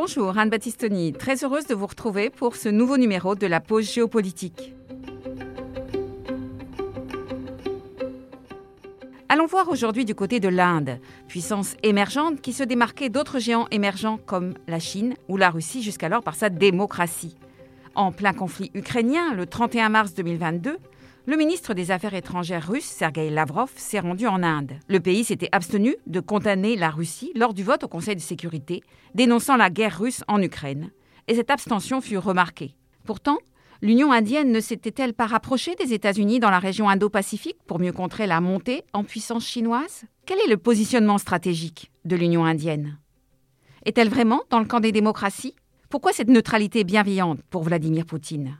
Bonjour Anne Battistoni, très heureuse de vous retrouver pour ce nouveau numéro de la pause géopolitique. Allons voir aujourd'hui du côté de l'Inde, puissance émergente qui se démarquait d'autres géants émergents comme la Chine ou la Russie jusqu'alors par sa démocratie. En plein conflit ukrainien, le 31 mars 2022, le ministre des Affaires étrangères russe, Sergei Lavrov, s'est rendu en Inde. Le pays s'était abstenu de condamner la Russie lors du vote au Conseil de sécurité, dénonçant la guerre russe en Ukraine. Et cette abstention fut remarquée. Pourtant, l'Union indienne ne s'était-elle pas rapprochée des États-Unis dans la région Indo-Pacifique pour mieux contrer la montée en puissance chinoise? Quel est le positionnement stratégique de l'Union indienne? Est-elle vraiment dans le camp des démocraties? Pourquoi cette neutralité bienveillante pour Vladimir Poutine?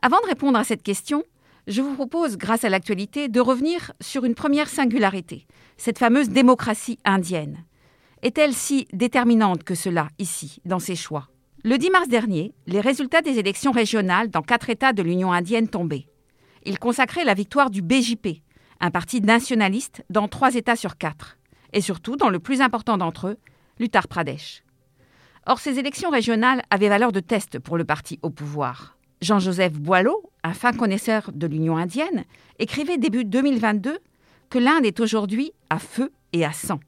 Avant de répondre à cette question, je vous propose, grâce à l'actualité, de revenir sur une première singularité, cette fameuse démocratie indienne. Est-elle si déterminante que cela, ici, dans ses choix? Le 10 mars dernier, les résultats des élections régionales dans quatre États de l'Union indienne tombaient. Ils consacraient la victoire du BJP, un parti nationaliste dans trois États sur quatre, et surtout dans le plus important d'entre eux, l'Uttar Pradesh. Or, ces élections régionales avaient valeur de test pour le parti au pouvoir. Jean-Joseph Boileau, un fin connaisseur de l'Union indienne, écrivait début 2022 que l'Inde est aujourd'hui à feu et à sang.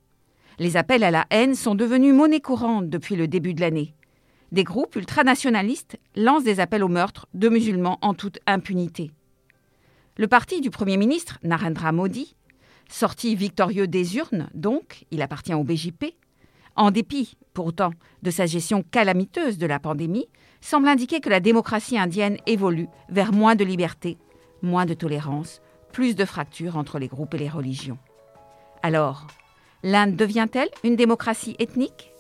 Les appels à la haine sont devenus monnaie courante depuis le début de l'année. Des groupes ultranationalistes lancent des appels au meurtre de musulmans en toute impunité. Le parti du Premier ministre, Narendra Modi, sorti victorieux des urnes, donc, il appartient au BJP, en dépit, pourtant, de sa gestion calamiteuse de la pandémie, semble indiquer que la démocratie indienne évolue vers moins de liberté, moins de tolérance, plus de fractures entre les groupes et les religions. Alors, l'Inde devient-elle une démocratie ethnique?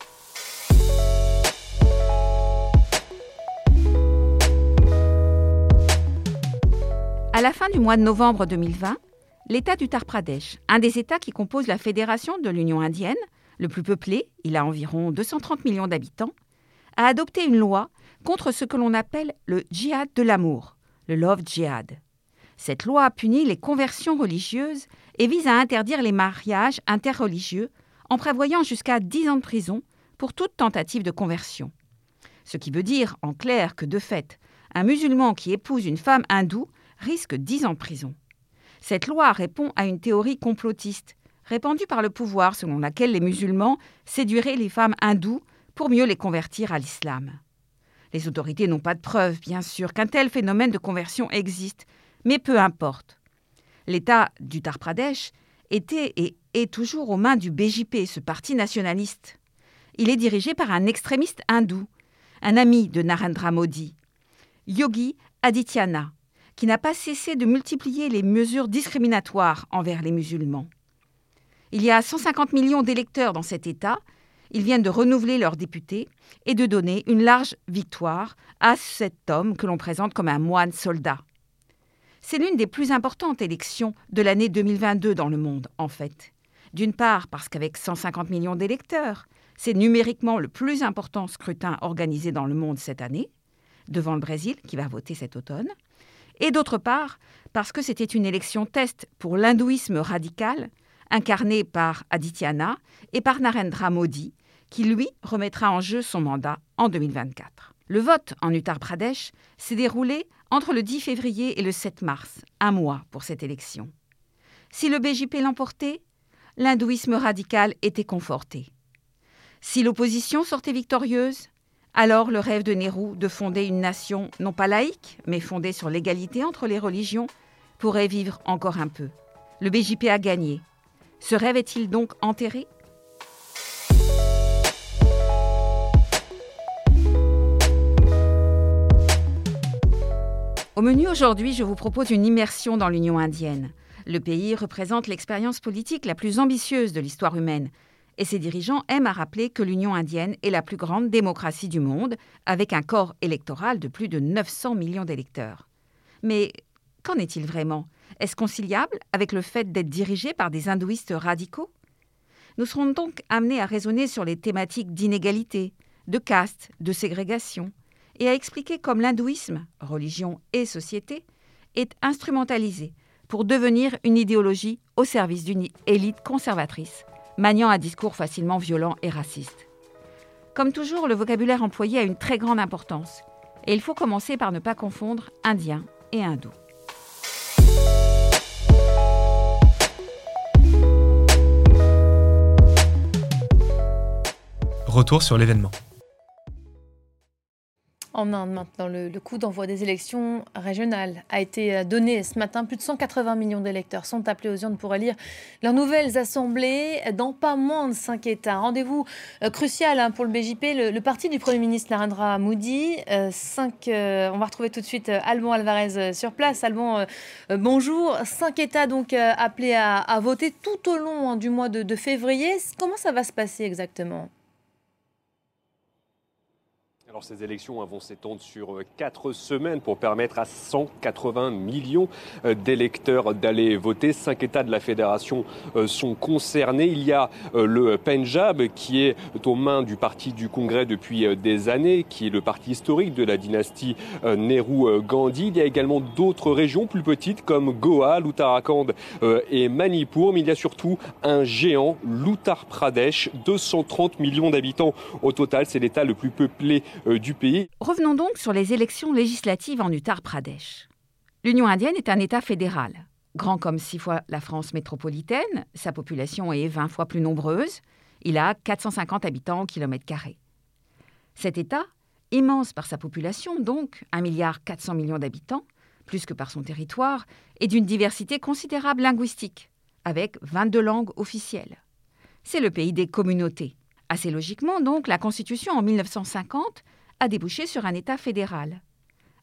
À la fin du mois de novembre 2020, l'État d'Uttar Pradesh, un des États qui composent la fédération de l'Union indienne, le plus peuplé, il a environ 230 millions d'habitants, a adopté une loi contre ce que l'on appelle le djihad de l'amour, le love djihad. Cette loi punit les conversions religieuses et vise à interdire les mariages interreligieux en prévoyant jusqu'à 10 ans de prison pour toute tentative de conversion. Ce qui veut dire, en clair, que de fait, un musulman qui épouse une femme hindoue risque 10 ans de prison. Cette loi répond à une théorie complotiste répandue par le pouvoir selon laquelle les musulmans séduiraient les femmes hindoues pour mieux les convertir à l'islam. Les autorités n'ont pas de preuves, bien sûr, qu'un tel phénomène de conversion existe, mais peu importe. L'État d'Uttar Pradesh était et est toujours aux mains du BJP, ce parti nationaliste. Il est dirigé par un extrémiste hindou, un ami de Narendra Modi, Yogi Adityana, qui n'a pas cessé de multiplier les mesures discriminatoires envers les musulmans. Il y a 150 millions d'électeurs dans cet État ils viennent de renouveler leurs députés et de donner une large victoire à cet homme que l'on présente comme un moine soldat. C'est l'une des plus importantes élections de l'année 2022 dans le monde, en fait. D'une part parce qu'avec 150 millions d'électeurs, c'est numériquement le plus important scrutin organisé dans le monde cette année, devant le Brésil qui va voter cet automne, et d'autre part parce que c'était une élection test pour l'hindouisme radical, incarné par Adityana et par Narendra Modi, qui lui remettra en jeu son mandat en 2024. Le vote en Uttar Pradesh s'est déroulé entre le 10 février et le 7 mars, un mois pour cette élection. Si le BJP l'emportait, l'hindouisme radical était conforté. Si l'opposition sortait victorieuse, alors le rêve de Nehru de fonder une nation non pas laïque, mais fondée sur l'égalité entre les religions, pourrait vivre encore un peu. Le BJP a gagné. Ce rêve est-il donc enterré? Au menu aujourd'hui, je vous propose une immersion dans l'Union indienne. Le pays représente l'expérience politique la plus ambitieuse de l'histoire humaine. Et ses dirigeants aiment à rappeler que l'Union indienne est la plus grande démocratie du monde, avec un corps électoral de plus de 900 millions d'électeurs. Mais qu'en est-il vraiment? Est-ce conciliable avec le fait d'être dirigé par des hindouistes radicaux? Nous serons donc amenés à raisonner sur les thématiques d'inégalité, de caste, de ségrégation, et à expliquer comme l'hindouisme, religion et société, est instrumentalisé pour devenir une idéologie au service d'une élite conservatrice, maniant un discours facilement violent et raciste. Comme toujours, le vocabulaire employé a une très grande importance. Et il faut commencer par ne pas confondre indien et hindou. Retour sur l'événement. En Inde, maintenant, le, coup d'envoi des élections régionales a été euh, donné ce matin. Plus de 180 millions d'électeurs sont appelés aux urnes pour élire leurs nouvelles assemblées dans pas moins de cinq États. Rendez-vous euh, crucial hein, pour le BJP, le, parti du Premier ministre Narendra Modi. Euh, on va retrouver tout de suite Alban Alvarez sur place. Alban, bonjour. Cinq États donc appelés à, voter tout au long hein, du mois de février. Comment ça va se passer exactement? Ces élections vont s'étendre sur euh, quatre semaines pour permettre à 180 millions euh, d'électeurs d'aller voter. Cinq États de la fédération euh, sont concernés. Il y a le Punjab qui est aux mains du parti du Congrès depuis des années, qui est le parti historique de la dynastie Nehru-Gandhi. Il y a également d'autres régions plus petites comme Goa, l'Uttarakhand et Manipur. Mais il y a surtout un géant, l'Uttar Pradesh, 230 millions d'habitants au total. C'est l'État le plus peuplé pays. Revenons donc sur les élections législatives en Uttar Pradesh. L'Union indienne est un État fédéral. Grand comme six fois la France métropolitaine, sa population est 20 fois plus nombreuse, il a 450 habitants au kilomètre carré. Cet État, immense par sa population, donc 1,4 milliard d'habitants, plus que par son territoire, est d'une diversité considérable linguistique, avec 22 langues officielles. C'est le pays des communautés. Assez logiquement, donc, la Constitution en 1950 a débouché sur un État fédéral.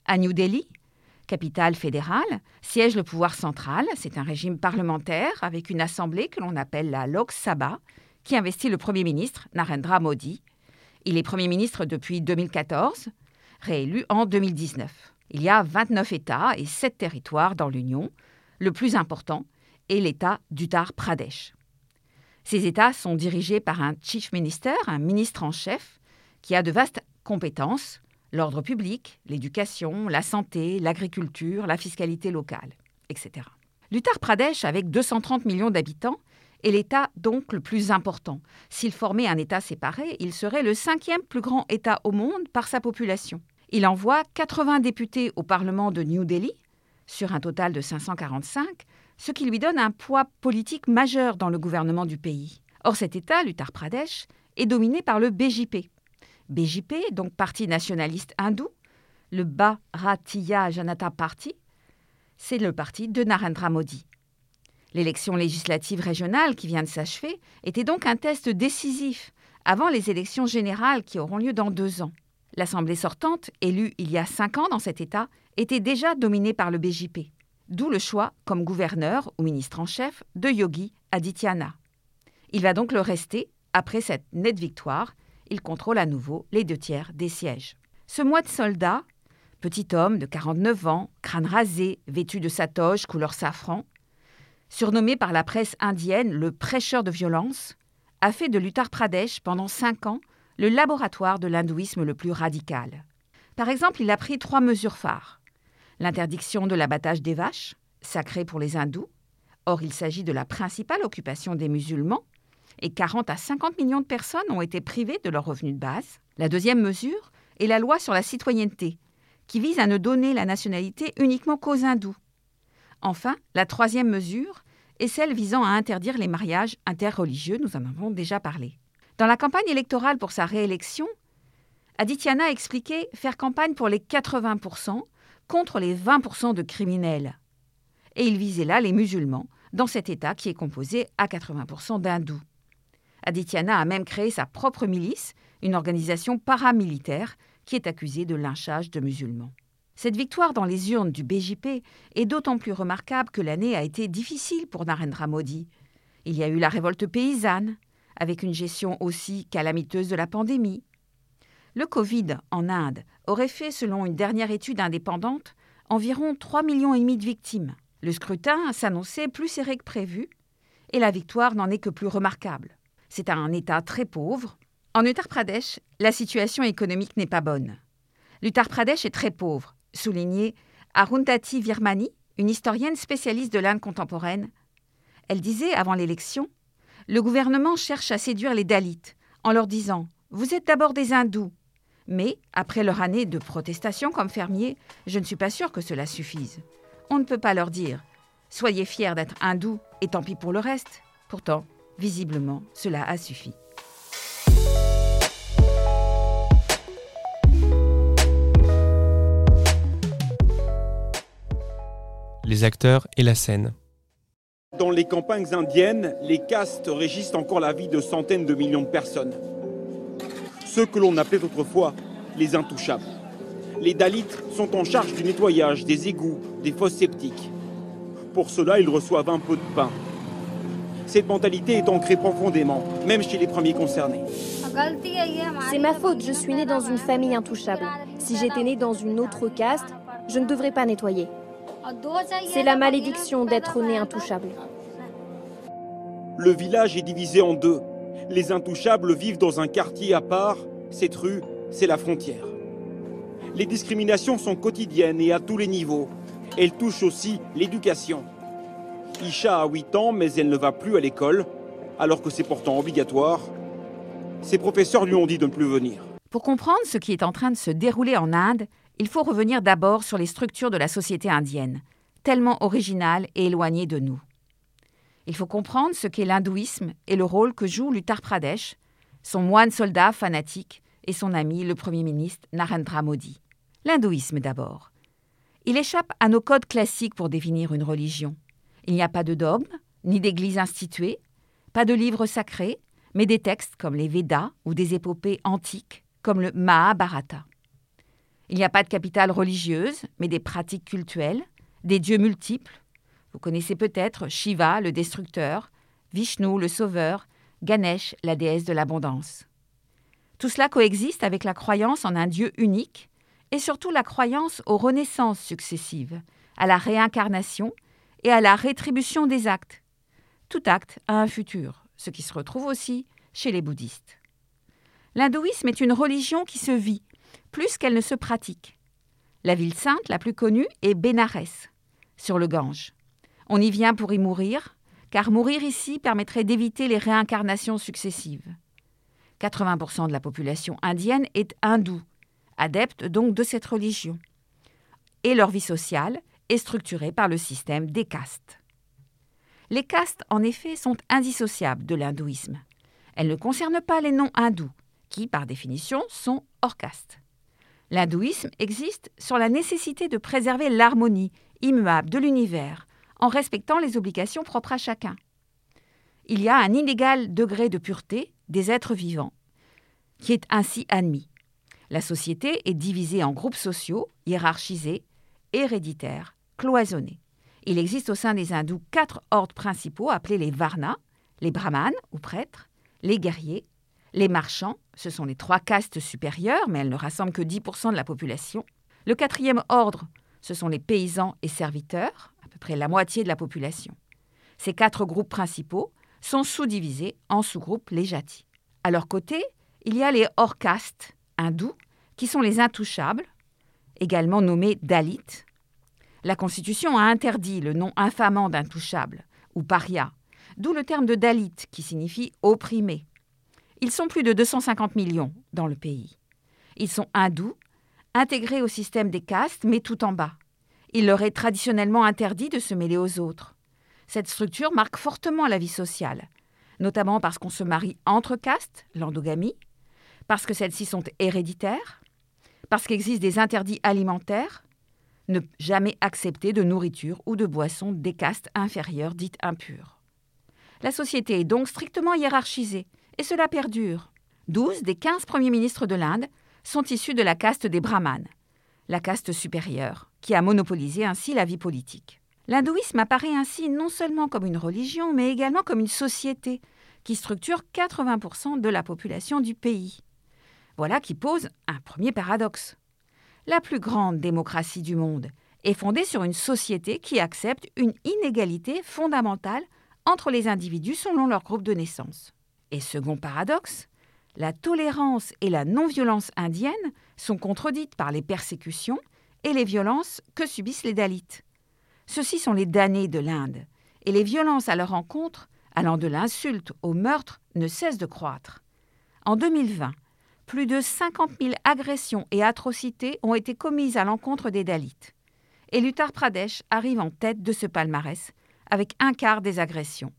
À New Delhi, capitale fédérale, siège le pouvoir central. C'est un régime parlementaire avec une assemblée que l'on appelle la Lok Sabha, qui investit le Premier ministre Narendra Modi. Il est Premier ministre depuis 2014, réélu en 2019. Il y a 29 États et 7 territoires dans l'Union. Le plus important est l'État d'Uttar Pradesh. Ces États sont dirigés par un chief minister, un ministre en chef, qui a de vastes compétences, l'ordre public, l'éducation, la santé, l'agriculture, la fiscalité locale, etc. L'Uttar Pradesh, avec 230 millions d'habitants, est l'État donc le plus important. S'il formait un État séparé, il serait le cinquième plus grand État au monde par sa population. Il envoie 80 députés au Parlement de New Delhi, sur un total de 545, ce qui lui donne un poids politique majeur dans le gouvernement du pays. Or cet État, l'Uttar Pradesh, est dominé par le BJP, BJP, donc Parti nationaliste hindou, le Bharatiya Janata Party, c'est le parti de Narendra Modi. L'élection législative régionale qui vient de s'achever était donc un test décisif avant les élections générales qui auront lieu dans deux ans. L'Assemblée sortante, élue il y a cinq ans dans cet État, était déjà dominée par le BJP, d'où le choix, comme gouverneur ou ministre en chef, de Yogi Adityana. Il va donc le rester après cette nette victoire il contrôle à nouveau les deux tiers des sièges. Ce mois de soldat, petit homme de 49 ans, crâne rasé, vêtu de sa toge couleur safran, surnommé par la presse indienne le prêcheur de violence, a fait de l'Uttar Pradesh pendant cinq ans le laboratoire de l'hindouisme le plus radical. Par exemple, il a pris trois mesures phares. L'interdiction de l'abattage des vaches, sacré pour les hindous, or il s'agit de la principale occupation des musulmans, et 40 à 50 millions de personnes ont été privées de leurs revenus de base. La deuxième mesure est la loi sur la citoyenneté, qui vise à ne donner la nationalité uniquement qu'aux hindous. Enfin, la troisième mesure est celle visant à interdire les mariages interreligieux, nous en avons déjà parlé. Dans la campagne électorale pour sa réélection, Adityana a expliqué faire campagne pour les 80% contre les 20% de criminels. Et il visait là les musulmans, dans cet État qui est composé à 80% d'hindous. Adityana a même créé sa propre milice, une organisation paramilitaire qui est accusée de lynchage de musulmans. Cette victoire dans les urnes du BJP est d'autant plus remarquable que l'année a été difficile pour Narendra Modi. Il y a eu la révolte paysanne, avec une gestion aussi calamiteuse de la pandémie. Le Covid en Inde aurait fait, selon une dernière étude indépendante, environ 3,5 millions de victimes. Le scrutin s'annonçait plus serré que prévu, et la victoire n'en est que plus remarquable. C'est un État très pauvre. En Uttar Pradesh, la situation économique n'est pas bonne. L'Uttar Pradesh est très pauvre, soulignait Arundhati Virmani, une historienne spécialiste de l'Inde contemporaine. Elle disait, avant l'élection, Le gouvernement cherche à séduire les Dalits en leur disant Vous êtes d'abord des hindous. Mais, après leur année de protestation comme fermiers, je ne suis pas sûre que cela suffise. On ne peut pas leur dire Soyez fiers d'être hindous et tant pis pour le reste. Pourtant, visiblement, cela a suffi. Les acteurs et la scène. Dans les campagnes indiennes, les castes régissent encore la vie de centaines de millions de personnes. Ceux que l'on appelait autrefois les intouchables. Les Dalits sont en charge du nettoyage des égouts, des fosses sceptiques. Pour cela, ils reçoivent un peu de pain. Cette mentalité est ancrée profondément, même chez les premiers concernés. C'est ma faute, je suis né dans une famille intouchable. Si j'étais né dans une autre caste, je ne devrais pas nettoyer. C'est la malédiction d'être né intouchable. Le village est divisé en deux. Les intouchables vivent dans un quartier à part. Cette rue, c'est la frontière. Les discriminations sont quotidiennes et à tous les niveaux. Elles touchent aussi l'éducation. Isha a 8 ans, mais elle ne va plus à l'école, alors que c'est pourtant obligatoire. Ses professeurs lui ont dit de ne plus venir. Pour comprendre ce qui est en train de se dérouler en Inde, il faut revenir d'abord sur les structures de la société indienne, tellement originales et éloignées de nous. Il faut comprendre ce qu'est l'hindouisme et le rôle que joue l'Uttar Pradesh, son moine soldat fanatique et son ami le Premier ministre Narendra Modi. L'hindouisme d'abord. Il échappe à nos codes classiques pour définir une religion. Il n'y a pas de dogme, ni d'église instituée, pas de livres sacrés, mais des textes comme les Védas ou des épopées antiques comme le Mahabharata. Il n'y a pas de capitale religieuse, mais des pratiques cultuelles, des dieux multiples. Vous connaissez peut-être Shiva, le destructeur, Vishnu, le sauveur, Ganesh, la déesse de l'abondance. Tout cela coexiste avec la croyance en un Dieu unique et surtout la croyance aux renaissances successives, à la réincarnation et à la rétribution des actes. Tout acte a un futur, ce qui se retrouve aussi chez les bouddhistes. L'hindouisme est une religion qui se vit, plus qu'elle ne se pratique. La ville sainte la plus connue est Bénarès, sur le Gange. On y vient pour y mourir, car mourir ici permettrait d'éviter les réincarnations successives. 80% de la population indienne est hindoue, adepte donc de cette religion. Et leur vie sociale est structurée par le système des castes. Les castes, en effet, sont indissociables de l'hindouisme. Elles ne concernent pas les non-hindous, qui, par définition, sont hors caste. L'hindouisme existe sur la nécessité de préserver l'harmonie immuable de l'univers en respectant les obligations propres à chacun. Il y a un inégal degré de pureté des êtres vivants, qui est ainsi admis. La société est divisée en groupes sociaux, hiérarchisés, héréditaires, cloisonnés. Il existe au sein des hindous quatre ordres principaux appelés les varnas, les brahmanes ou prêtres, les guerriers, les marchands, ce sont les trois castes supérieures, mais elles ne rassemblent que 10% de la population. Le quatrième ordre, ce sont les paysans et serviteurs, à peu près la moitié de la population. Ces quatre groupes principaux sont sous-divisés en sous-groupes les jatis. À leur côté, il y a les hors-castes hindous, qui sont les intouchables, également nommés Dalits. La Constitution a interdit le nom infamant d'intouchable, ou paria, d'où le terme de Dalit, qui signifie opprimé. Ils sont plus de 250 millions dans le pays. Ils sont hindous, intégrés au système des castes, mais tout en bas. Il leur est traditionnellement interdit de se mêler aux autres. Cette structure marque fortement la vie sociale, notamment parce qu'on se marie entre castes, l'endogamie, parce que celles-ci sont héréditaires, parce qu'existent des interdits alimentaires, ne jamais accepter de nourriture ou de boissons des castes inférieures dites impures. La société est donc strictement hiérarchisée, et cela perdure. Douze des quinze premiers ministres de l'Inde sont issus de la caste des brahmanes, la caste supérieure, qui a monopolisé ainsi la vie politique. L'hindouisme apparaît ainsi non seulement comme une religion, mais également comme une société qui structure 80% de la population du pays. Voilà qui pose un premier paradoxe. La plus grande démocratie du monde est fondée sur une société qui accepte une inégalité fondamentale entre les individus selon leur groupe de naissance. Et second paradoxe, la tolérance et la non-violence indienne sont contredites par les persécutions et les violences que subissent les Dalits. Ceux-ci sont les damnés de l'Inde, et les violences à leur encontre, allant de l'insulte au meurtre, ne cessent de croître. En 2020, plus de 50 000 agressions et atrocités ont été commises à l'encontre des Dalits. Et l'Uttar Pradesh arrive en tête de ce palmarès, avec un quart des agressions,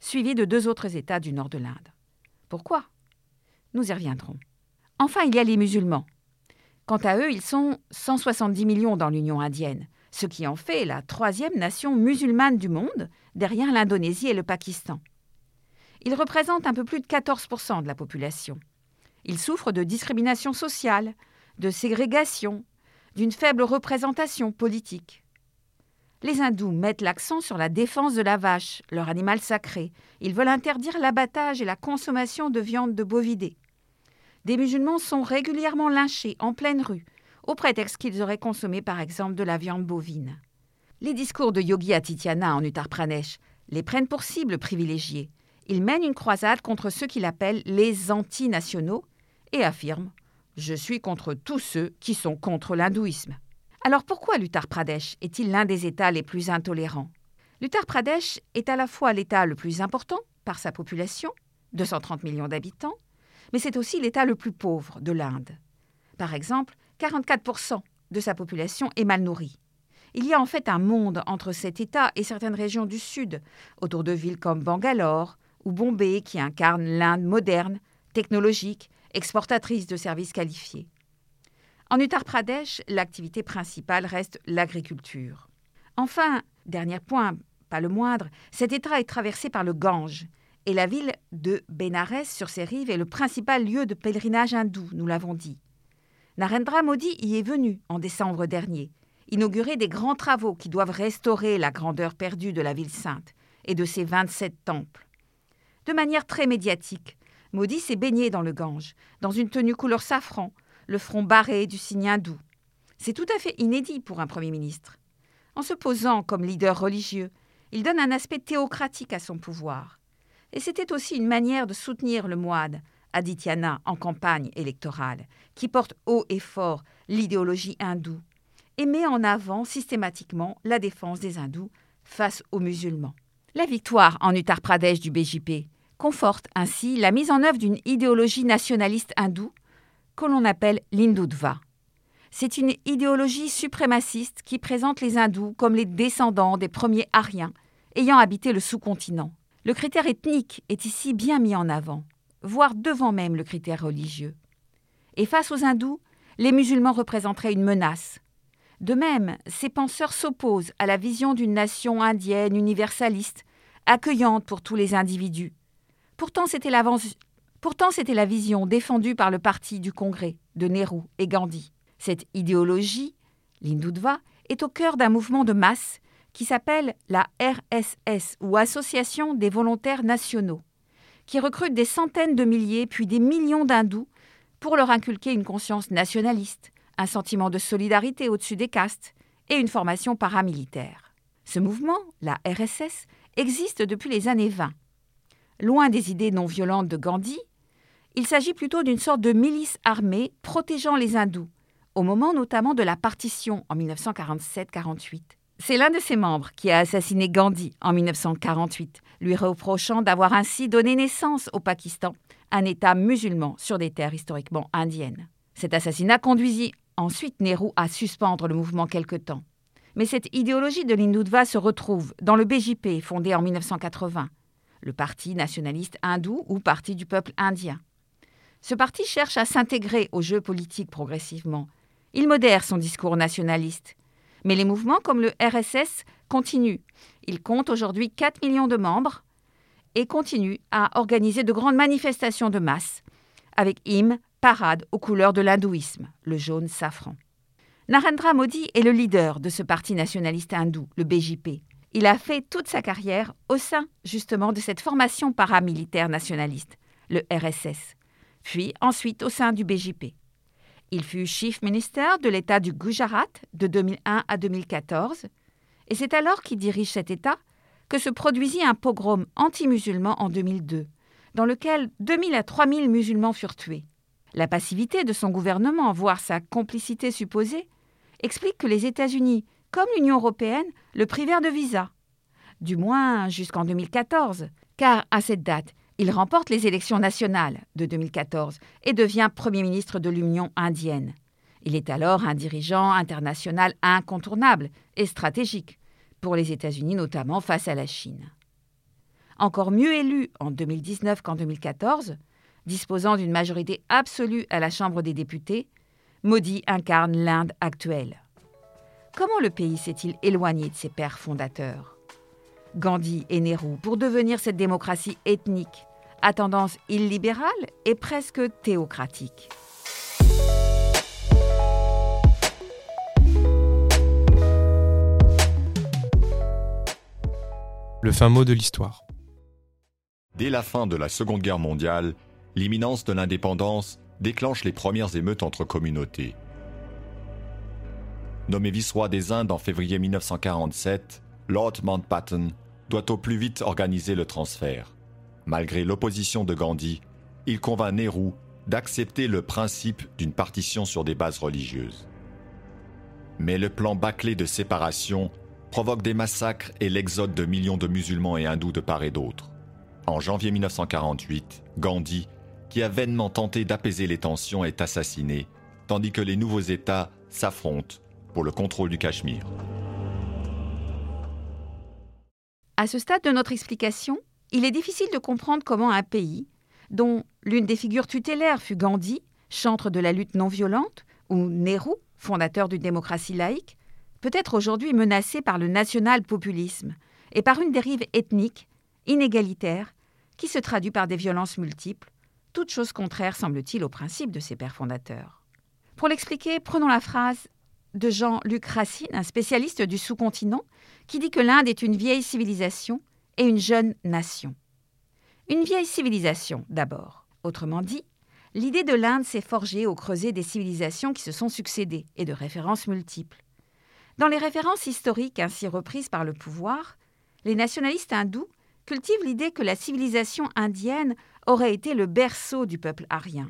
suivi de deux autres États du nord de l'Inde. Pourquoi? Nous y reviendrons. Enfin, il y a les musulmans. Quant à eux, ils sont 170 millions dans l'Union indienne, ce qui en fait la troisième nation musulmane du monde, derrière l'Indonésie et le Pakistan. Ils représentent un peu plus de 14% de la population. Ils souffrent de discrimination sociale, de ségrégation, d'une faible représentation politique. Les hindous mettent l'accent sur la défense de la vache, leur animal sacré. Ils veulent interdire l'abattage et la consommation de viande de bovidés. Des musulmans sont régulièrement lynchés en pleine rue, au prétexte qu'ils auraient consommé par exemple de la viande bovine. Les discours de Yogi Adityana en Uttar Pradesh les prennent pour cible privilégiée. Il mène une croisade contre ceux qu'il appelle les anti-nationaux et affirme Je suis contre tous ceux qui sont contre l'hindouisme. Alors pourquoi l'Uttar Pradesh est-il l'un des États les plus intolérants? L'Uttar Pradesh est à la fois l'État le plus important par sa population, 230 millions d'habitants, mais c'est aussi l'État le plus pauvre de l'Inde. Par exemple, 44% de sa population est mal nourrie. Il y a en fait un monde entre cet État et certaines régions du Sud, autour de villes comme Bangalore ou Bombay qui incarnent l'Inde moderne, technologique, exportatrice de services qualifiés. En Uttar Pradesh, l'activité principale reste l'agriculture. Enfin, dernier point, pas le moindre, cet État est traversé par le Gange, et la ville de Benares sur ses rives est le principal lieu de pèlerinage hindou, nous l'avons dit. Narendra Modi y est venu en décembre dernier, inaugurer des grands travaux qui doivent restaurer la grandeur perdue de la ville sainte et de ses 27 temples. De manière très médiatique, Modi s'est baigné dans le Gange, dans une tenue couleur safran, le front barré du signe hindou. C'est tout à fait inédit pour un Premier ministre. En se posant comme leader religieux, il donne un aspect théocratique à son pouvoir. Et c'était aussi une manière de soutenir le moine, Adityana, en campagne électorale, qui porte haut et fort l'idéologie hindoue et met en avant systématiquement la défense des hindous face aux musulmans. La victoire en Uttar Pradesh du BJP conforte ainsi la mise en œuvre d'une idéologie nationaliste hindoue que l'on appelle l'Hindutva. C'est une idéologie suprémaciste qui présente les hindous comme les descendants des premiers Aryens ayant habité le sous-continent. Le critère ethnique est ici bien mis en avant, voire devant même le critère religieux. Et face aux hindous, les musulmans représenteraient une menace. De même, ces penseurs s'opposent à la vision d'une nation indienne universaliste, accueillante pour tous les individus. Pourtant, c'était la vision défendue par le parti du Congrès de Nehru et Gandhi. Cette idéologie, l'Hindutva, est au cœur d'un mouvement de masse qui s'appelle la RSS ou Association des volontaires nationaux, qui recrute des centaines de milliers puis des millions d'hindous pour leur inculquer une conscience nationaliste, un sentiment de solidarité au-dessus des castes et une formation paramilitaire. Ce mouvement, la RSS, existe depuis les années 20. Loin des idées non violentes de Gandhi, il s'agit plutôt d'une sorte de milice armée protégeant les hindous, au moment notamment de la partition en 1947-48. C'est l'un de ses membres qui a assassiné Gandhi en 1948, lui reprochant d'avoir ainsi donné naissance au Pakistan, un État musulman sur des terres historiquement indiennes. Cet assassinat conduisit ensuite Nehru à suspendre le mouvement quelque temps. Mais cette idéologie de l'Hindutva se retrouve dans le BJP fondé en 1980, le Parti nationaliste hindou ou Parti du peuple indien. Ce parti cherche à s'intégrer au jeu politique progressivement. Il modère son discours nationaliste. Mais les mouvements comme le RSS continuent. Il compte aujourd'hui 4 millions de membres et continue à organiser de grandes manifestations de masse, avec hymnes, parades aux couleurs de l'hindouisme, le jaune safran. Narendra Modi est le leader de ce parti nationaliste hindou, le BJP. Il a fait toute sa carrière au sein justement de cette formation paramilitaire nationaliste, le RSS puis ensuite au sein du BJP. Il fut chief minister de l'État du Gujarat de 2001 à 2014, et c'est alors qu'il dirige cet État que se produisit un pogrom anti-musulman en 2002, dans lequel 2000 à 3000 musulmans furent tués. La passivité de son gouvernement, voire sa complicité supposée, explique que les États-Unis, comme l'Union européenne, le privèrent de visa, du moins jusqu'en 2014, car à cette date, Il remporte les élections nationales de 2014 et devient Premier ministre de l'Union indienne. Il est alors un dirigeant international incontournable et stratégique, pour les États-Unis notamment face à la Chine. Encore mieux élu en 2019 qu'en 2014, disposant d'une majorité absolue à la Chambre des députés, Modi incarne l'Inde actuelle. Comment le pays s'est-il éloigné de ses pères fondateurs? Gandhi et Nehru pour devenir cette démocratie ethnique, à tendance illibérale et presque théocratique. Le fin mot de l'histoire. Dès la fin de la Seconde Guerre mondiale, l'imminence de l'indépendance déclenche les premières émeutes entre communautés. Nommé vice-roi des Indes en février 1947, Lord Mountbatten doit au plus vite organiser le transfert. Malgré l'opposition de Gandhi, il convainc Nehru d'accepter le principe d'une partition sur des bases religieuses. Mais le plan bâclé de séparation provoque des massacres et l'exode de millions de musulmans et hindous de part et d'autre. En janvier 1948, Gandhi, qui a vainement tenté d'apaiser les tensions, est assassiné, tandis que les nouveaux États s'affrontent pour le contrôle du Cachemire. À ce stade de notre explication, il est difficile de comprendre comment un pays, dont l'une des figures tutélaires fut Gandhi, chantre de la lutte non violente, ou Nehru, fondateur d'une démocratie laïque, peut être aujourd'hui menacé par le national-populisme et par une dérive ethnique, inégalitaire, qui se traduit par des violences multiples, toute chose contraire, semble-t-il, au principe de ses pères fondateurs. Pour l'expliquer, prenons la phrase de Jean-Luc Racine, un spécialiste du sous-continent, qui dit que l'Inde est une vieille civilisation et une jeune nation. Une vieille civilisation, d'abord. Autrement dit, l'idée de l'Inde s'est forgée au creuset des civilisations qui se sont succédées et de références multiples. Dans les références historiques ainsi reprises par le pouvoir, les nationalistes hindous cultivent l'idée que la civilisation indienne aurait été le berceau du peuple arien.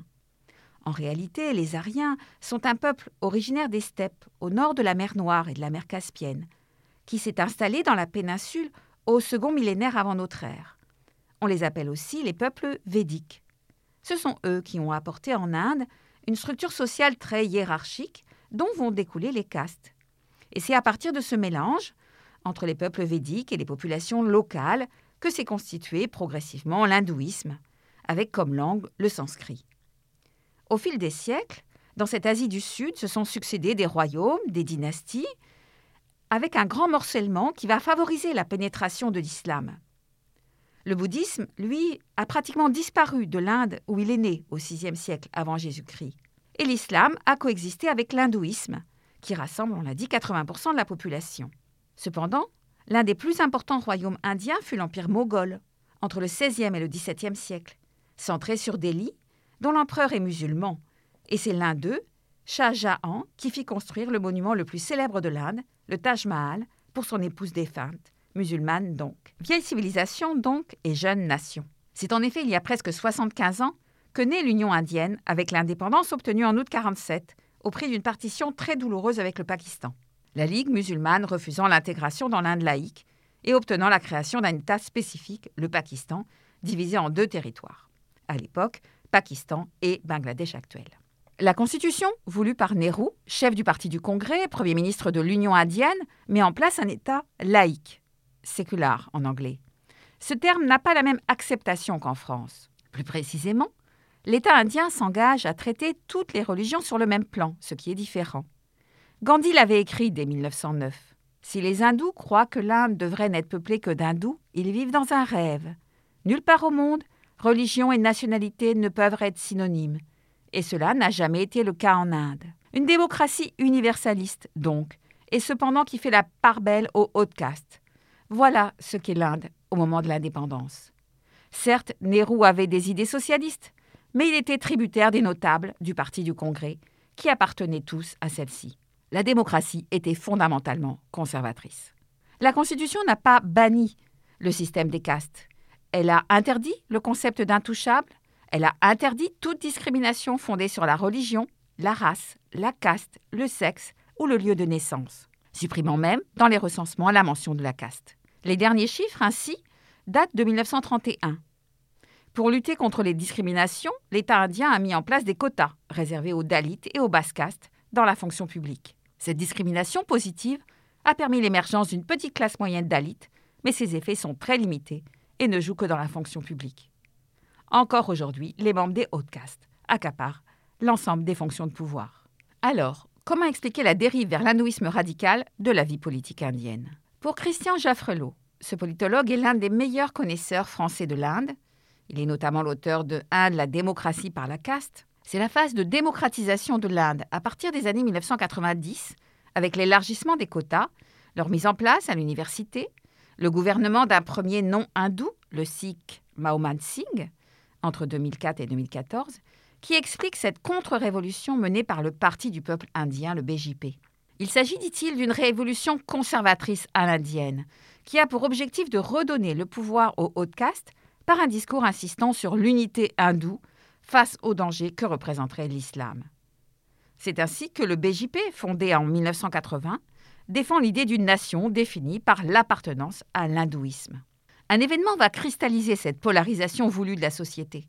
En réalité, les Ariens sont un peuple originaire des steppes, au nord de la mer Noire et de la mer Caspienne, qui s'est installé dans la péninsule au second millénaire avant notre ère. On les appelle aussi les peuples védiques. Ce sont eux qui ont apporté en Inde une structure sociale très hiérarchique dont vont découler les castes. Et c'est à partir de ce mélange entre les peuples védiques et les populations locales que s'est constitué progressivement l'hindouisme, avec comme langue le sanskrit. Au fil des siècles, dans cette Asie du Sud se sont succédés des royaumes, des dynasties, avec un grand morcellement qui va favoriser la pénétration de l'islam. Le bouddhisme, lui, a pratiquement disparu de l'Inde où il est né au VIe siècle avant Jésus-Christ. Et l'islam a coexisté avec l'hindouisme, qui rassemble, on l'a dit, 80% de la population. Cependant, l'un des plus importants royaumes indiens fut l'Empire moghol, entre le XVIe et le XVIIe siècle, centré sur Delhi, dont l'empereur est musulman, et c'est l'un d'eux, Shah Jahan, qui fit construire le monument le plus célèbre de l'Inde, le Taj Mahal, pour son épouse défunte, musulmane donc. Vieille civilisation donc et jeune nation. C'est en effet il y a presque 75 ans que naît l'Union indienne avec l'indépendance obtenue en août 47 au prix d'une partition très douloureuse avec le Pakistan. La Ligue musulmane refusant l'intégration dans l'Inde laïque et obtenant la création d'un État spécifique, le Pakistan, divisé en deux territoires. À l'époque, Pakistan et Bangladesh actuel. La constitution, voulue par Nehru, chef du parti du Congrès, Premier ministre de l'Union indienne, met en place un État laïque, sécular en anglais. Ce terme n'a pas la même acceptation qu'en France. Plus précisément, l'État indien s'engage à traiter toutes les religions sur le même plan, ce qui est différent. Gandhi l'avait écrit dès 1909. Si les hindous croient que l'Inde devrait n'être peuplée que d'hindous, ils vivent dans un rêve. Nulle part au monde, religion et nationalité ne peuvent être synonymes. Et cela n'a jamais été le cas en Inde. Une démocratie universaliste, donc, et cependant qui fait la part belle aux hautes castes. Voilà ce qu'est l'Inde au moment de l'indépendance. Certes, Nehru avait des idées socialistes, mais il était tributaire des notables du Parti du Congrès, qui appartenaient tous à celle-ci. La démocratie était fondamentalement conservatrice. La Constitution n'a pas banni le système des castes. Elle a interdit le concept d'intouchable, elle a interdit toute discrimination fondée sur la religion, la race, la caste, le sexe ou le lieu de naissance, supprimant même dans les recensements la mention de la caste. Les derniers chiffres, ainsi, datent de 1931. Pour lutter contre les discriminations, l'État indien a mis en place des quotas réservés aux Dalits et aux basse castes dans la fonction publique. Cette discrimination positive a permis l'émergence d'une petite classe moyenne Dalit, mais ses effets sont très limités et ne jouent que dans la fonction publique. Encore aujourd'hui, les membres des hautes castes accaparent l'ensemble des fonctions de pouvoir. Alors, comment expliquer la dérive vers l'hindouisme radical de la vie politique indienne? Pour Christian Jaffrelot, ce politologue est l'un des meilleurs connaisseurs français de l'Inde. Il est notamment l'auteur de Inde, la démocratie par la caste. C'est la phase de démocratisation de l'Inde à partir des années 1990, avec l'élargissement des quotas, leur mise en place à l'université, le gouvernement d'un premier non-hindou, le Sikh Mahoman Singh, entre 2004 et 2014, qui explique cette contre-révolution menée par le Parti du peuple indien, le BJP. Il s'agit, dit-il, d'une révolution conservatrice à l'indienne, qui a pour objectif de redonner le pouvoir aux hautes castes par un discours insistant sur l'unité hindoue face aux dangers que représenterait l'islam. C'est ainsi que le BJP, fondé en 1980, défend l'idée d'une nation définie par l'appartenance à l'hindouisme. Un événement va cristalliser cette polarisation voulue de la société.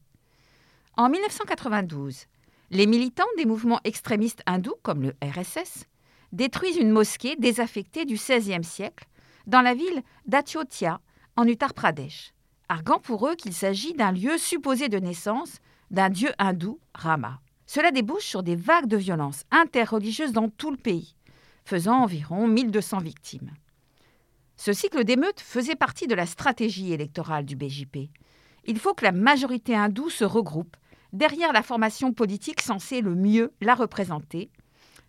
En 1992, les militants des mouvements extrémistes hindous, comme le RSS, détruisent une mosquée désaffectée du XVIe siècle dans la ville d'Achyotia, en Uttar Pradesh, arguant pour eux qu'il s'agit d'un lieu supposé de naissance d'un dieu hindou, Rama. Cela débouche sur des vagues de violence interreligieuses dans tout le pays, faisant environ 1200 victimes. Ce cycle d'émeutes faisait partie de la stratégie électorale du BJP. Il faut que la majorité hindoue se regroupe derrière la formation politique censée le mieux la représenter,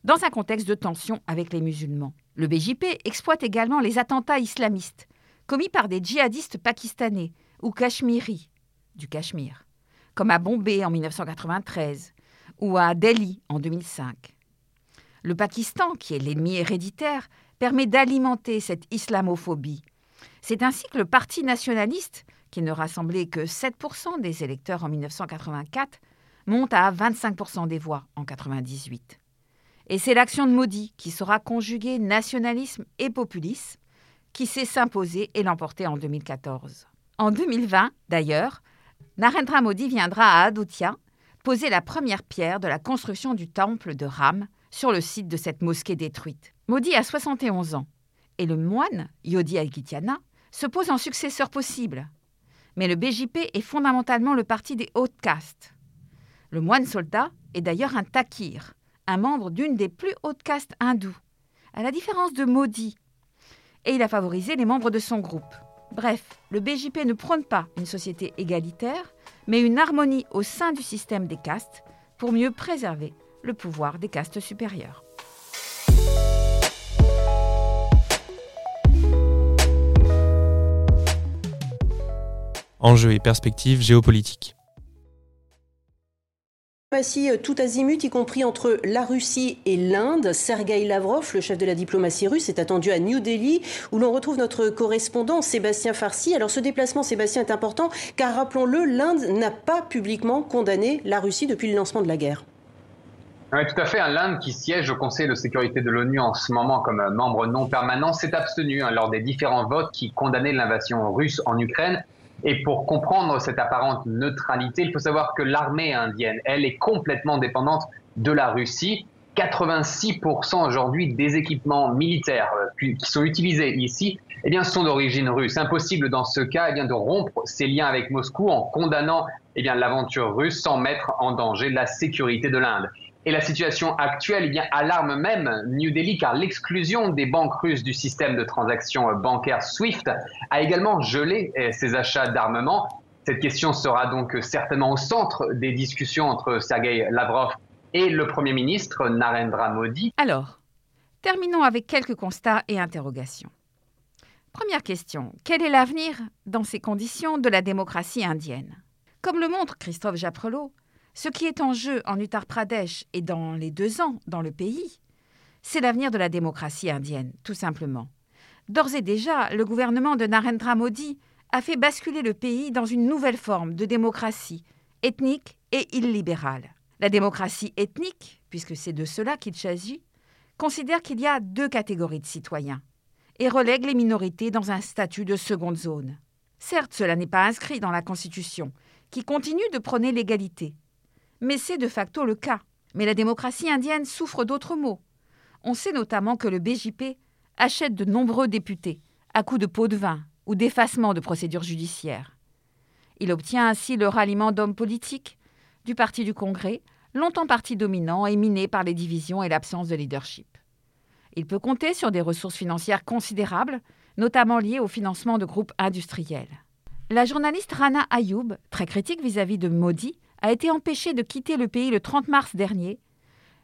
dans un contexte de tension avec les musulmans. Le BJP exploite également les attentats islamistes commis par des djihadistes pakistanais ou cachemiris du Cachemire, comme à Bombay en 1993 ou à Delhi en 2005. Le Pakistan, qui est l'ennemi héréditaire, permet d'alimenter cette islamophobie. C'est ainsi que le Parti nationaliste qui ne rassemblait que 7% des électeurs en 1984, monte à 25% des voix en 1998. Et c'est l'action de Modi qui saura conjuguer nationalisme et populisme, qui sait s'imposer et l'emporter en 2014. En 2020, d'ailleurs, Narendra Modi viendra à Adutya poser la première pierre de la construction du temple de Ram sur le site de cette mosquée détruite. Modi a 71 ans et le moine, Yodi Adityana, se pose en successeur possible mais le BJP est fondamentalement le parti des hautes castes. Le moine soldat est d'ailleurs un takir, un membre d'une des plus hautes castes hindoues, à la différence de Modi, et il a favorisé les membres de son groupe. Bref, le BJP ne prône pas une société égalitaire, mais une harmonie au sein du système des castes pour mieux préserver le pouvoir des castes supérieures. enjeux et perspectives géopolitiques. Diplomatie euh, tout azimut, y compris entre la Russie et l'Inde. Sergei Lavrov, le chef de la diplomatie russe, est attendu à New Delhi, où l'on retrouve notre correspondant Sébastien Farsi. Alors ce déplacement, Sébastien, est important, car rappelons-le, l'Inde n'a pas publiquement condamné la Russie depuis le lancement de la guerre. Oui, tout à fait. L'Inde, qui siège au Conseil de sécurité de l'ONU en ce moment comme membre non permanent, s'est abstenu hein, lors des différents votes qui condamnaient l'invasion russe en Ukraine. Et pour comprendre cette apparente neutralité, il faut savoir que l'armée indienne, elle, est complètement dépendante de la Russie. 86% aujourd'hui des équipements militaires euh, qui sont utilisés ici eh bien, sont d'origine russe. Impossible dans ce cas eh bien, de rompre ses liens avec Moscou en condamnant eh bien, l'aventure russe sans mettre en danger la sécurité de l'Inde. Et la situation actuelle eh alarme même New Delhi car l'exclusion des banques russes du système de transactions bancaires SWIFT a également gelé eh, ses achats d'armement. Cette question sera donc certainement au centre des discussions entre Sergei Lavrov et le Premier ministre Narendra Modi. Alors, terminons avec quelques constats et interrogations. Première question, quel est l'avenir, dans ces conditions, de la démocratie indienne? Comme le montre Christophe Japrelot, ce qui est en jeu en Uttar Pradesh et dans les deux ans dans le pays, c'est l'avenir de la démocratie indienne, tout simplement. D'ores et déjà, le gouvernement de Narendra Modi a fait basculer le pays dans une nouvelle forme de démocratie ethnique et illibérale. La démocratie ethnique, puisque c'est de cela qu'il s'agit, considère qu'il y a deux catégories de citoyens et relègue les minorités dans un statut de seconde zone. Certes, cela n'est pas inscrit dans la Constitution, qui continue de prôner l'égalité. Mais c'est de facto le cas. Mais la démocratie indienne souffre d'autres maux. On sait notamment que le BJP achète de nombreux députés à coups de pots de vin ou d'effacement de procédures judiciaires. Il obtient ainsi le ralliement d'hommes politiques du Parti du Congrès, longtemps parti dominant et miné par les divisions et l'absence de leadership. Il peut compter sur des ressources financières considérables, notamment liées au financement de groupes industriels. La journaliste Rana Ayoub, très critique vis-à-vis de Modi, a été empêchée de quitter le pays le 30 mars dernier.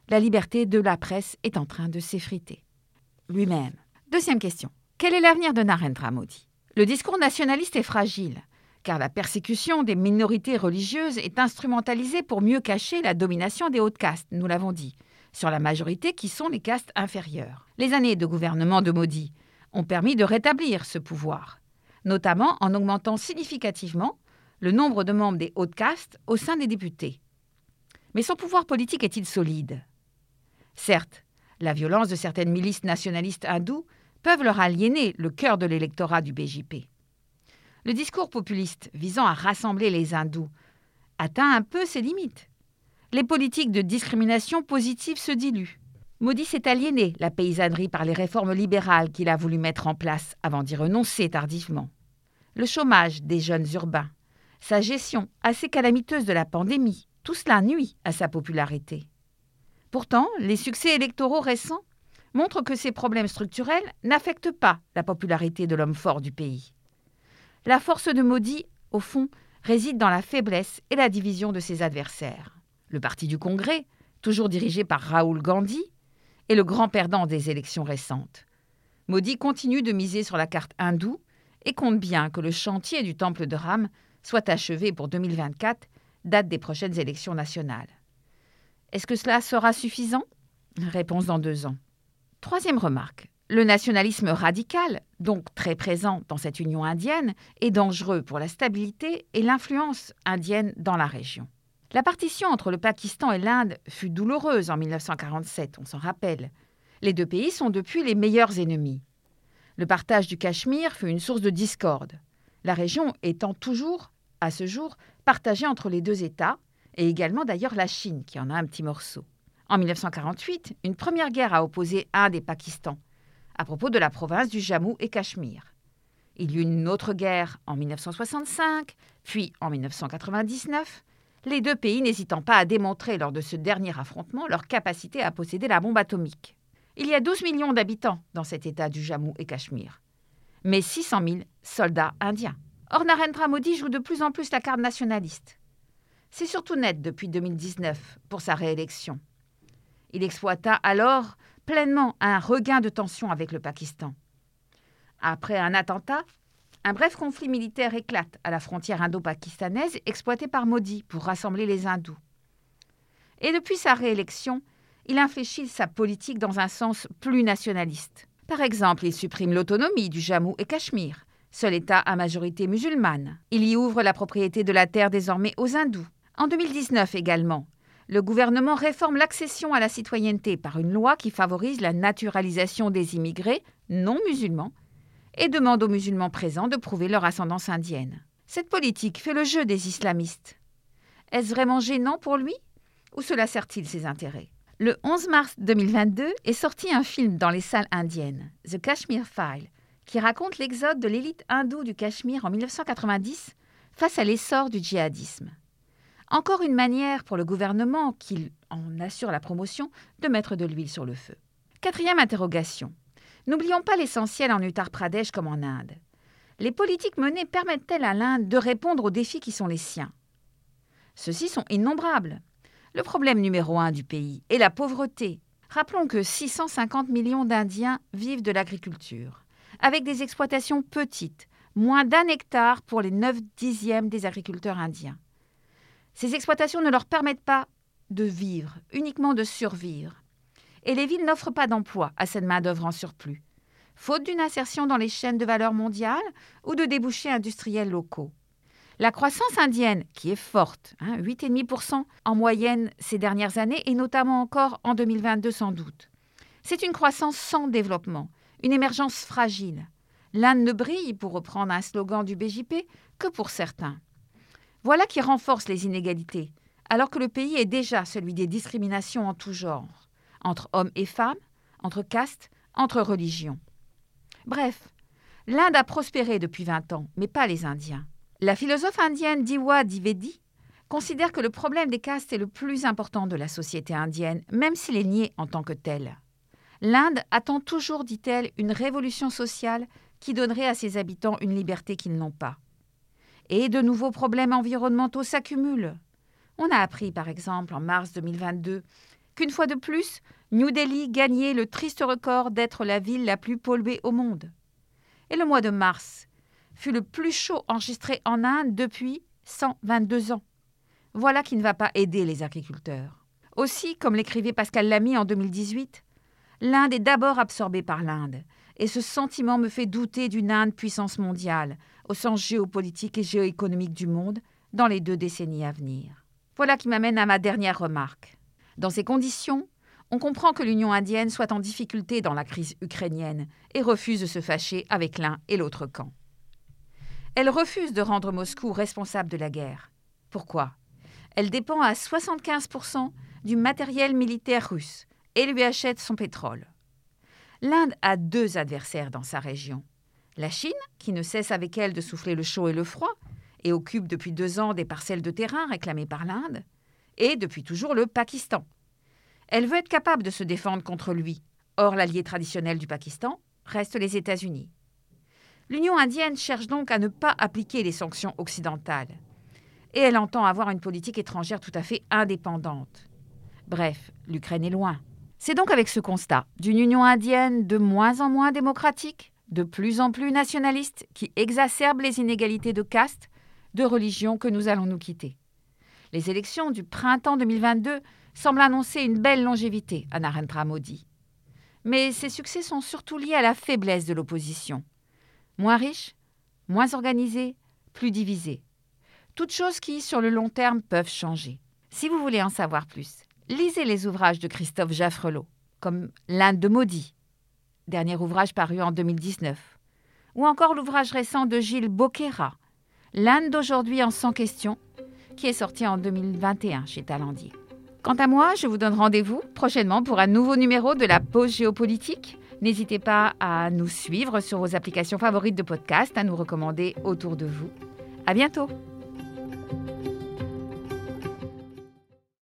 La liberté de la presse est en train de s'effriter. Lui-même. Deuxième question. Quel est l'avenir de Narendra Modi? Le discours nationaliste est fragile, car la persécution des minorités religieuses est instrumentalisée pour mieux cacher la domination des hautes castes, nous l'avons dit, sur la majorité qui sont les castes inférieures. Les années de gouvernement de Modi ont permis de rétablir ce pouvoir, notamment en augmentant significativement le nombre de membres des hautes castes au sein des députés. Mais son pouvoir politique est-il solide? Certes, la violence de certaines milices nationalistes hindoues peuvent leur aliéner le cœur de l'électorat du BJP. Le discours populiste visant à rassembler les hindous atteint un peu ses limites les politiques de discrimination positive se diluent. Modi s'est aliéné la paysannerie par les réformes libérales qu'il a voulu mettre en place avant d'y renoncer tardivement. Le chômage des jeunes urbains, sa gestion assez calamiteuse de la pandémie, tout cela nuit à sa popularité. Pourtant, les succès électoraux récents montrent que ces problèmes structurels n'affectent pas la popularité de l'homme fort du pays. La force de Modi, au fond, réside dans la faiblesse et la division de ses adversaires. Le Parti du Congrès, toujours dirigé par Raoul Gandhi, est le grand perdant des élections récentes. Modi continue de miser sur la carte hindoue et compte bien que le chantier du temple de Ram soit achevé pour 2024, date des prochaines élections nationales. Est-ce que cela sera suffisant? Réponse dans deux ans. Troisième remarque. Le nationalisme radical, donc très présent dans cette union indienne, est dangereux pour la stabilité et l'influence indienne dans la région. La partition entre le Pakistan et l'Inde fut douloureuse en 1947, on s'en rappelle. Les deux pays sont depuis les meilleurs ennemis. Le partage du Cachemire fut une source de discorde, la région étant toujours, à ce jour, partagée entre les deux États, et également d'ailleurs la Chine, qui en a un petit morceau. En 1948, une première guerre a opposé Inde et Pakistan, à propos de la province du Jammu et Cachemire. Il y eut une autre guerre en 1965, puis en 1999, les deux pays n'hésitant pas à démontrer lors de ce dernier affrontement leur capacité à posséder la bombe atomique. Il y a 12 millions d'habitants dans cet État du Jammu et Cachemire, mais 600 000 soldats indiens. Or, Narendra Modi joue de plus en plus la carte nationaliste. C'est surtout net depuis 2019 pour sa réélection. Il exploita alors pleinement un regain de tension avec le Pakistan. Après un attentat, un bref conflit militaire éclate à la frontière indo-pakistanaise exploitée par Modi pour rassembler les hindous. Et depuis sa réélection, il infléchit sa politique dans un sens plus nationaliste. Par exemple, il supprime l'autonomie du Jammu et Cachemire, seul État à majorité musulmane. Il y ouvre la propriété de la terre désormais aux hindous. En 2019 également, le gouvernement réforme l'accession à la citoyenneté par une loi qui favorise la naturalisation des immigrés non musulmans et demande aux musulmans présents de prouver leur ascendance indienne. Cette politique fait le jeu des islamistes. Est-ce vraiment gênant pour lui ou cela sert-il ses intérêts? Le 11 mars 2022 est sorti un film dans les salles indiennes, The Kashmir File, qui raconte l'exode de l'élite hindoue du Cachemire en 1990 face à l'essor du djihadisme. Encore une manière pour le gouvernement, qui en assure la promotion, de mettre de l'huile sur le feu. Quatrième interrogation. N'oublions pas l'essentiel en Uttar Pradesh comme en Inde. Les politiques menées permettent-elles à l'Inde de répondre aux défis qui sont les siens? Ceux-ci sont innombrables. Le problème numéro un du pays est la pauvreté. Rappelons que 650 millions d'Indiens vivent de l'agriculture, avec des exploitations petites, moins d'un hectare pour les 9 dixièmes des agriculteurs indiens. Ces exploitations ne leur permettent pas de vivre, uniquement de survivre et les villes n'offrent pas d'emploi à cette main-d'œuvre en surplus, faute d'une insertion dans les chaînes de valeur mondiales ou de débouchés industriels locaux. La croissance indienne, qui est forte, 8,5% hein, en moyenne ces dernières années, et notamment encore en 2022 sans doute, c'est une croissance sans développement, une émergence fragile. L'Inde ne brille, pour reprendre un slogan du BJP, que pour certains. Voilà qui renforce les inégalités, alors que le pays est déjà celui des discriminations en tout genre, entre hommes et femmes, entre castes, entre religions. Bref, l'Inde a prospéré depuis 20 ans, mais pas les Indiens. La philosophe indienne Diwa Divedi considère que le problème des castes est le plus important de la société indienne, même s'il est nié en tant que tel. L'Inde attend toujours, dit-elle, une révolution sociale qui donnerait à ses habitants une liberté qu'ils n'ont pas. Et de nouveaux problèmes environnementaux s'accumulent. On a appris, par exemple, en mars 2022, qu'une fois de plus, New Delhi gagnait le triste record d'être la ville la plus polluée au monde. Et le mois de mars fut le plus chaud enregistré en Inde depuis 122 ans. Voilà qui ne va pas aider les agriculteurs. Aussi, comme l'écrivait Pascal Lamy en 2018, l'Inde est d'abord absorbée par l'Inde, et ce sentiment me fait douter d'une Inde puissance mondiale, au sens géopolitique et géoéconomique du monde, dans les deux décennies à venir. Voilà qui m'amène à ma dernière remarque. Dans ces conditions, on comprend que l'Union indienne soit en difficulté dans la crise ukrainienne et refuse de se fâcher avec l'un et l'autre camp. Elle refuse de rendre Moscou responsable de la guerre. Pourquoi? Elle dépend à 75% du matériel militaire russe et lui achète son pétrole. L'Inde a deux adversaires dans sa région. La Chine, qui ne cesse avec elle de souffler le chaud et le froid, et occupe depuis deux ans des parcelles de terrain réclamées par l'Inde, et depuis toujours le Pakistan. Elle veut être capable de se défendre contre lui. Or, l'allié traditionnel du Pakistan reste les États-Unis. L'Union indienne cherche donc à ne pas appliquer les sanctions occidentales. Et elle entend avoir une politique étrangère tout à fait indépendante. Bref, l'Ukraine est loin. C'est donc avec ce constat d'une Union indienne de moins en moins démocratique, de plus en plus nationaliste, qui exacerbe les inégalités de caste, de religion que nous allons nous quitter. Les élections du printemps 2022 semblent annoncer une belle longévité à Narendra Modi. Mais ces succès sont surtout liés à la faiblesse de l'opposition. Moins riche, moins organisée, plus divisée. Toutes choses qui, sur le long terme, peuvent changer. Si vous voulez en savoir plus, lisez les ouvrages de Christophe Jaffrelot, comme L'Inde de Modi, dernier ouvrage paru en 2019, ou encore l'ouvrage récent de Gilles Boquera, L'Inde d'aujourd'hui en 100 questions, qui est sorti en 2021 chez Talendier. Quant à moi, je vous donne rendez-vous prochainement pour un nouveau numéro de la pause géopolitique. N'hésitez pas à nous suivre sur vos applications favorites de podcast, à nous recommander autour de vous. À bientôt!